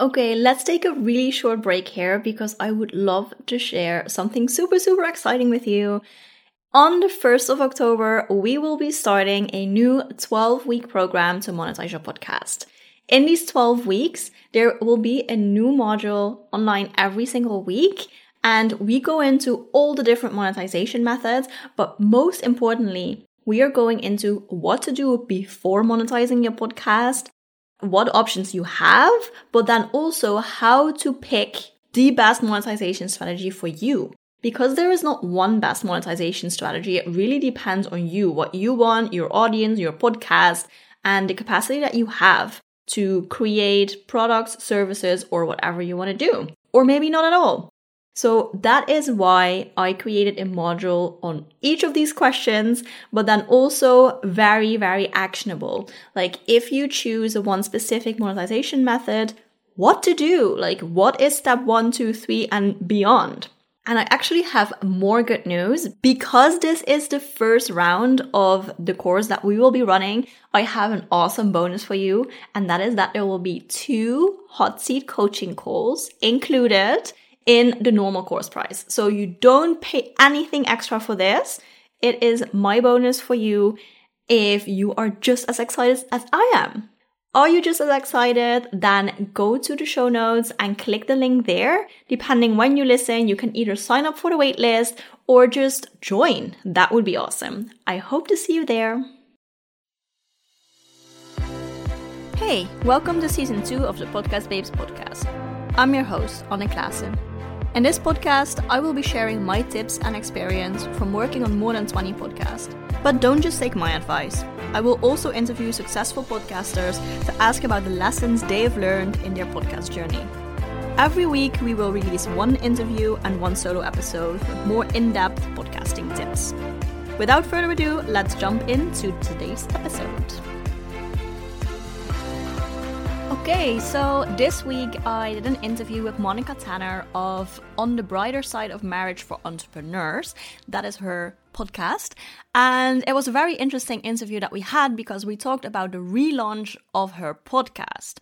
Okay, let's take a really short break here because I would love to share something super, super exciting with you. On the 1st of October, we will be starting a new 12 week program to monetize your podcast. In these 12 weeks, there will be a new module online every single week. And we go into all the different monetization methods, but most importantly, we are going into what to do before monetizing your podcast, what options you have, but then also how to pick the best monetization strategy for you. Because there is not one best monetization strategy, it really depends on you, what you want, your audience, your podcast, and the capacity that you have to create products, services, or whatever you want to do. Or maybe not at all. So that is why I created a module on each of these questions, but then also very, very actionable. Like if you choose one specific monetization method, what to do? Like what is step one, two, three, and beyond? And I actually have more good news because this is the first round of the course that we will be running. I have an awesome bonus for you, and that is that there will be two hot seat coaching calls included in the normal course price. So you don't pay anything extra for this. It is my bonus for you if you are just as excited as I am. Are you just as excited? Then go to the show notes and click the link there. Depending when you listen, you can either sign up for the waitlist or just join. That would be awesome. I hope to see you there. Hey, welcome to season two of the Podcast Babes podcast. I'm your host, Anne Klaassen. In this podcast, I will be sharing my tips and experience from working on more than 20 podcasts. But don't just take my advice. I will also interview successful podcasters to ask about the lessons they have learned in their podcast journey. Every week, we will release one interview and one solo episode with more in depth podcasting tips. Without further ado, let's jump into today's episode. Okay, so this week I did an interview with Monica Tanner of On the Brighter Side of Marriage for Entrepreneurs. That is her podcast. And it was a very interesting interview that we had because we talked about the relaunch of her podcast.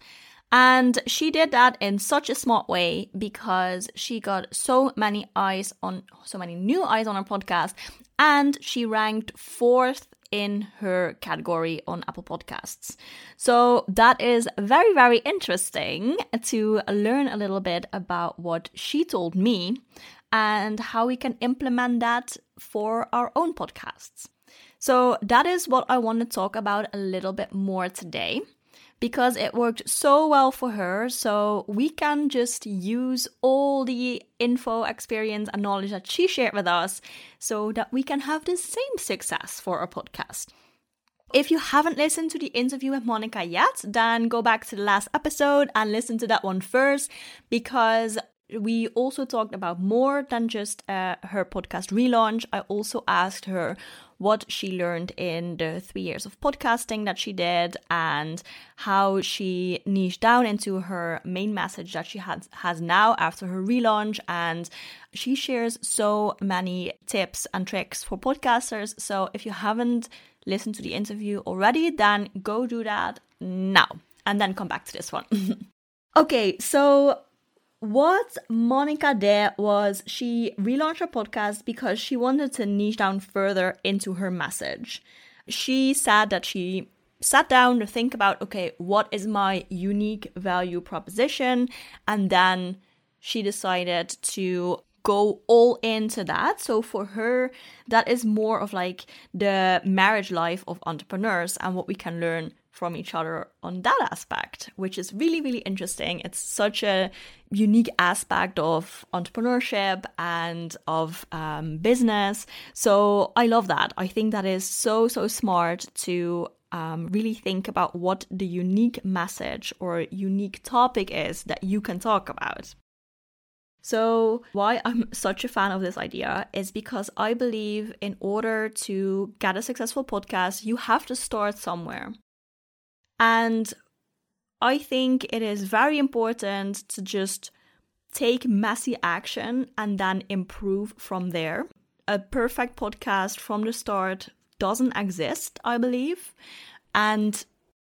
And she did that in such a smart way because she got so many eyes on so many new eyes on her podcast and she ranked fourth in her category on Apple Podcasts. So that is very, very interesting to learn a little bit about what she told me and how we can implement that for our own podcasts. So that is what I want to talk about a little bit more today because it worked so well for her. So we can just use all the info, experience, and knowledge that she shared with us so that we can have the same success for our podcast. If you haven't listened to the interview with Monica yet, then go back to the last episode and listen to that one first because we also talked about more than just uh, her podcast relaunch. I also asked her what she learned in the three years of podcasting that she did and how she niched down into her main message that she has, has now after her relaunch. And she shares so many tips and tricks for podcasters. So if you haven't listened to the interview already, then go do that now and then come back to this one. okay, so what Monica did was she relaunched her podcast because she wanted to niche down further into her message. She said that she sat down to think about okay, what is my unique value proposition? And then she decided to go all into that. So for her, that is more of like the marriage life of entrepreneurs and what we can learn from each other on that aspect, which is really, really interesting. It's such a unique aspect of entrepreneurship and of um, business. So I love that. I think that is so, so smart to um, really think about what the unique message or unique topic is that you can talk about. So, why I'm such a fan of this idea is because I believe in order to get a successful podcast, you have to start somewhere. And I think it is very important to just take messy action and then improve from there. A perfect podcast from the start doesn't exist, I believe. And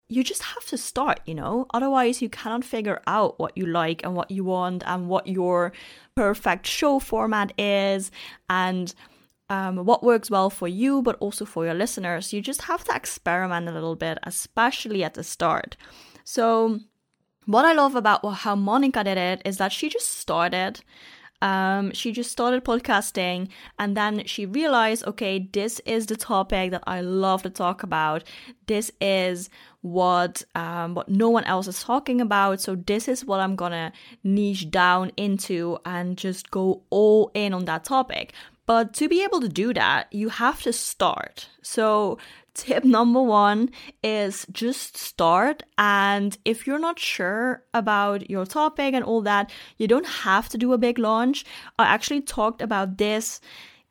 you just have to start, you know? Otherwise, you cannot figure out what you like and what you want and what your perfect show format is and um, what works well for you, but also for your listeners. You just have to experiment a little bit, especially at the start. So, what I love about how Monica did it is that she just started. Um, she just started podcasting and then she realized, okay, this is the topic that I love to talk about. This is what um, what no one else is talking about. So this is what I'm gonna niche down into and just go all in on that topic. But to be able to do that, you have to start. So tip number one is just start. And if you're not sure about your topic and all that, you don't have to do a big launch. I actually talked about this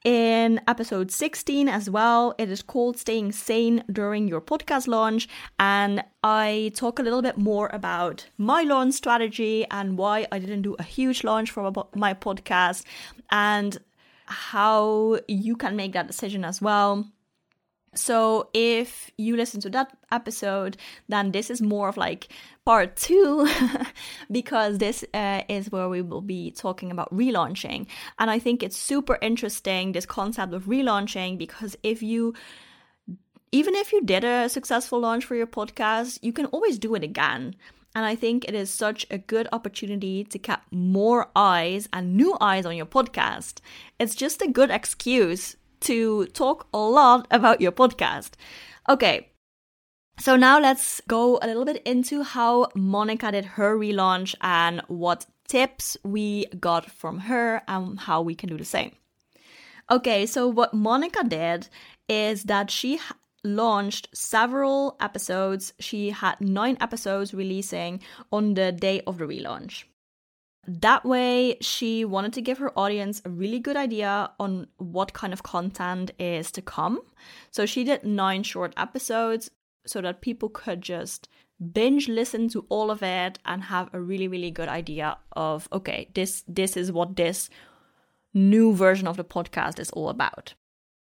in episode 16 as well. It is called Staying Sane During Your Podcast Launch. And I talk a little bit more about my launch strategy and why I didn't do a huge launch for my podcast and how you can make that decision as well. So if you listen to that episode, then this is more of like part two, because this uh, is where we will be talking about relaunching. And I think it's super interesting, this concept of relaunching, because if you even if you did a successful launch for your podcast, you can always do it again. And I think it is such a good opportunity to get more eyes and new eyes on your podcast. It's just a good excuse to talk a lot about your podcast. Okay, so now let's go a little bit into how Monica did her relaunch and what tips we got from her and how we can do the same. Okay, so what Monica did is that she launched several episodes. She had nine episodes releasing on the day of the relaunch. That way, she wanted to give her audience a really good idea on what kind of content is to come. So she did nine short episodes so that people could just binge listen to all of it and have a really really good idea of okay, this this is what this new version of the podcast is all about.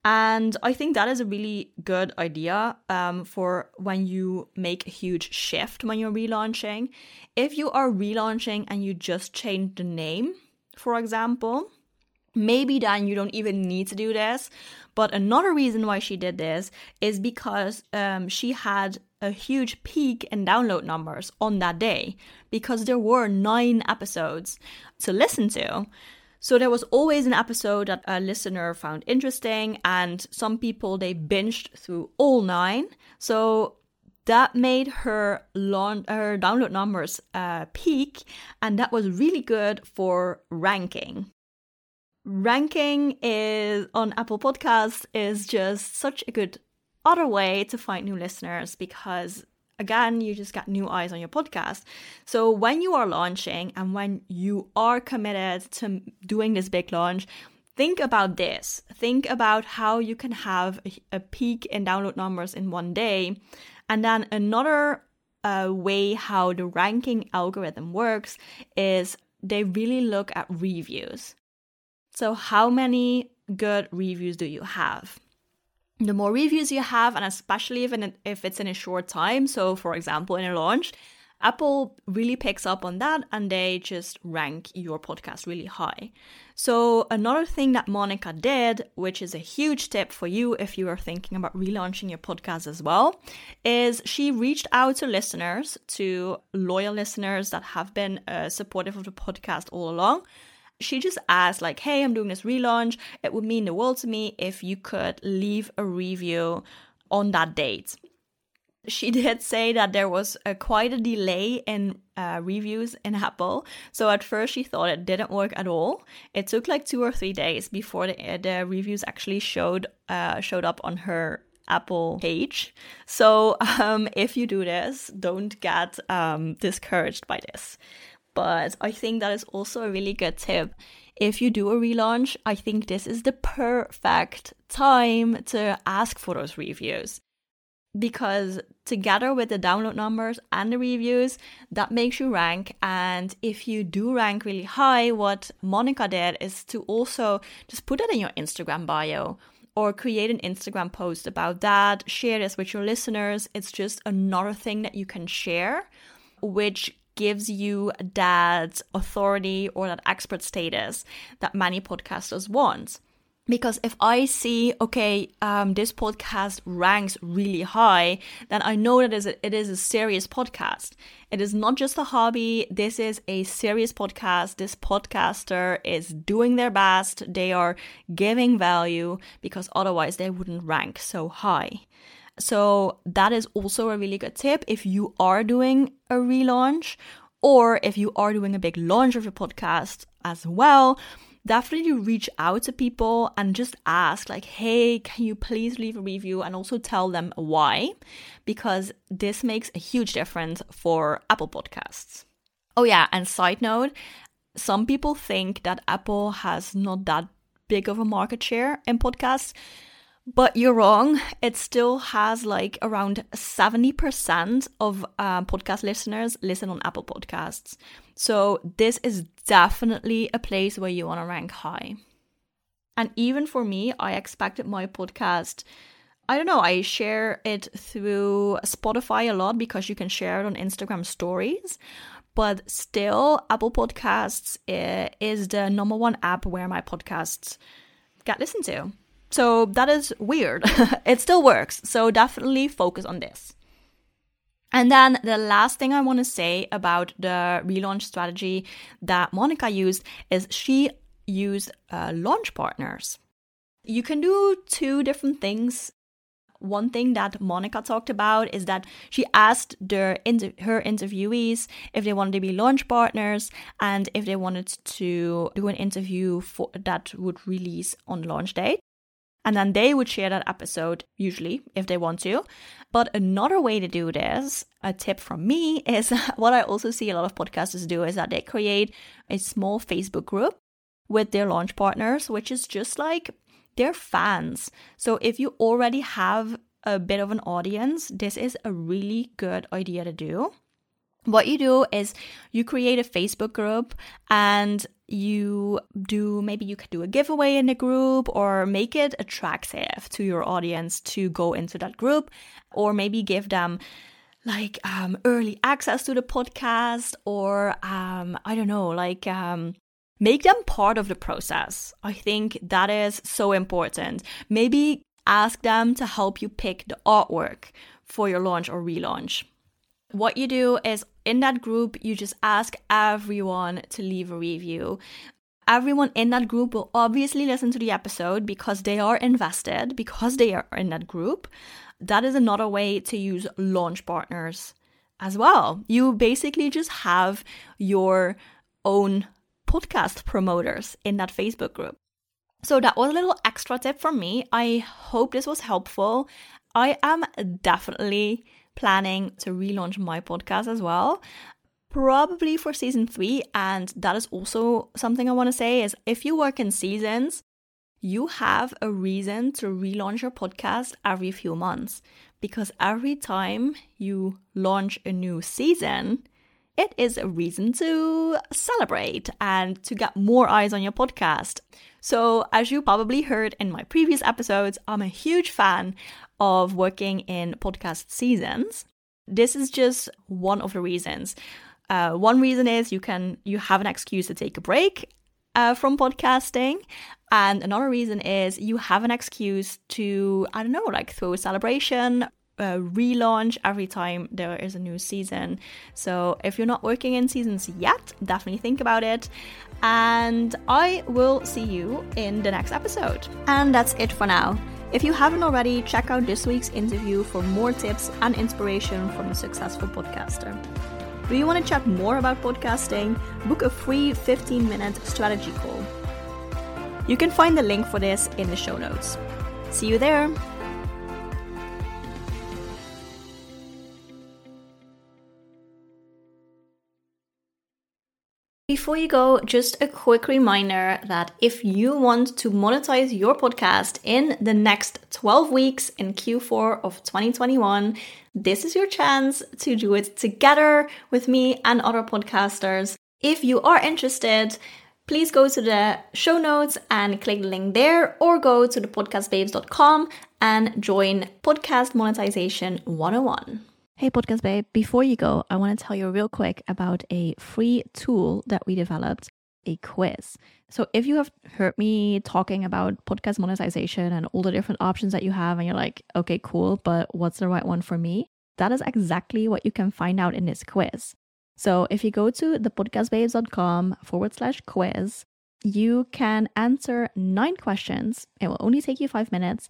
And I think that is a really good idea um, for when you make a huge shift when you're relaunching. If you are relaunching and you just change the name, for example, maybe then you don't even need to do this. But another reason why she did this is because um, she had a huge peak in download numbers on that day because there were nine episodes to listen to. So there was always an episode that a listener found interesting, and some people they binged through all nine. So that made her launch, her download numbers uh, peak, and that was really good for ranking. Ranking is on Apple Podcasts is just such a good other way to find new listeners because again, you just got new eyes on your podcast. So when you are launching and when you are committed to doing this big launch, think about this. Think about how you can have a, peak in download numbers in one day. And then another uh, way how the ranking algorithm works is they really look at reviews. So, how many good reviews do you have? The more reviews you have, and especially if, if it's in a short time, so for example, in a launch, Apple really picks up on that and they just rank your podcast really high. So, another thing that Monica did, which is a huge tip for you if you are thinking about relaunching your podcast as well, is she reached out to listeners, to loyal listeners that have been uh, supportive of the podcast all along she just asked like hey i'm doing this relaunch it would mean the world to me if you could leave a review on that date she did say that there was a, quite a delay in uh, reviews in Apple. So at first she thought it didn't work at all. It took like two or three days before the, the reviews actually showed uh, showed up on her Apple page. So um, if you do this, don't get um, discouraged by this but I think that is also a really good tip. If you do a relaunch, I think this is the perfect time to ask for those reviews. Because together with the download numbers and the reviews, that makes you rank. And if you do rank really high, what Monica did is to also just put it in your Instagram bio or create an Instagram post about that. Share this with your listeners. It's just another thing that you can share, which gives you that authority or that expert status that many podcasters want. Because if I see, okay, um, this podcast ranks really high, then I know that it is a serious podcast. It is not just a hobby. This is a serious podcast. This podcaster is doing their best. They are giving value because otherwise they wouldn't rank so high. So that is also a really good tip if you are doing a relaunch or if you are doing a big launch of your podcast as well. Definitely reach out to people and just ask like hey can you please leave a review? and also tell them why because this makes a huge difference for apple podcasts. Oh yeah and side note some people think that apple has not that big of a market share in podcasts but you're wrong. It still has like around 70% of uh, podcast listeners listen on Apple Podcasts. So this is definitely a place where you want to rank high. And even for me, I expected my podcast. I don't know, I share it through Spotify a lot because you can share it on Instagram stories. But still, Apple Podcasts eh, is the number one app where my podcasts get listened to. So that is weird. it still works. So definitely focus on this. And then the last thing I want to say about the relaunch strategy that Monica used is she used uh, launch partners. You can do two different things. One thing that Monica talked about is that she asked their her interviewees if they wanted to be launch partners and if they wanted to do an interview for that would release on launch date and then they would share that episode usually if they want to. But another way to do this a tip from me is what i also see a lot of podcasters do is that they create a small facebook group with their launch partners which is just like their fans. So if you already have a bit of an audience this is a really good idea to do what you do is you create a Facebook group and you do maybe you could do a giveaway in the group or make it attractive to your audience to go into that group or maybe give them like um, early access to the podcast or um, I don't know like um, make them part of the process. I think that is so important. Maybe ask them to help you pick the artwork for your launch or relaunch. What you do is in that group, you just ask everyone to leave a review. Everyone in that group will obviously listen to the episode because they are invested, because they are in that group. That is another way to use launch partners as well. You basically just have your own podcast promoters in that Facebook group. So that was a little extra tip from me. I hope this was helpful. I am definitely planning to relaunch my podcast as well probably for season three. And that is also something I want to say is if you work in seasons, you have a reason to relaunch your podcast every few months because every time you launch a new season, it is a reason to celebrate and to get more eyes on your podcast. So, as you probably heard in my previous episodes, I'm a huge fan of working in podcast seasons. This is just one of the reasons. Uh, one reason is you can you have an excuse to take a break uh, from podcasting, and another reason is you have an excuse to I don't know like throw a celebration uh, relaunch every time there is a new season. So if you're not working in seasons yet, definitely think about it. And I will see you in the next episode. And that's it for now. If you haven't already, check out this week's interview for more tips and inspiration from a successful podcaster. Do you want to chat more about podcasting? Book a free 15 minute strategy call. You can find the link for this in the show notes. See you there! Before you go, just a quick reminder that if you want to monetize your podcast in the next 12 weeks in Q4 of 2021, this is your chance to do it together with me and other podcasters. If you are interested, please go to the show notes and click the link there, or go to thepodcastbabes.com and join Podcast Monetization 101. Hey, Podcast Babe, before you go, I want to tell you real quick about a free tool that we developed a quiz. So if you have heard me talking about podcast monetization and all the different options that you have, and you're like, okay, cool, but what's the right one for me? That is exactly what you can find out in this quiz. So if you go to thepodcastbabes.com forward slash quiz, you can answer nine questions. It will only take you five minutes.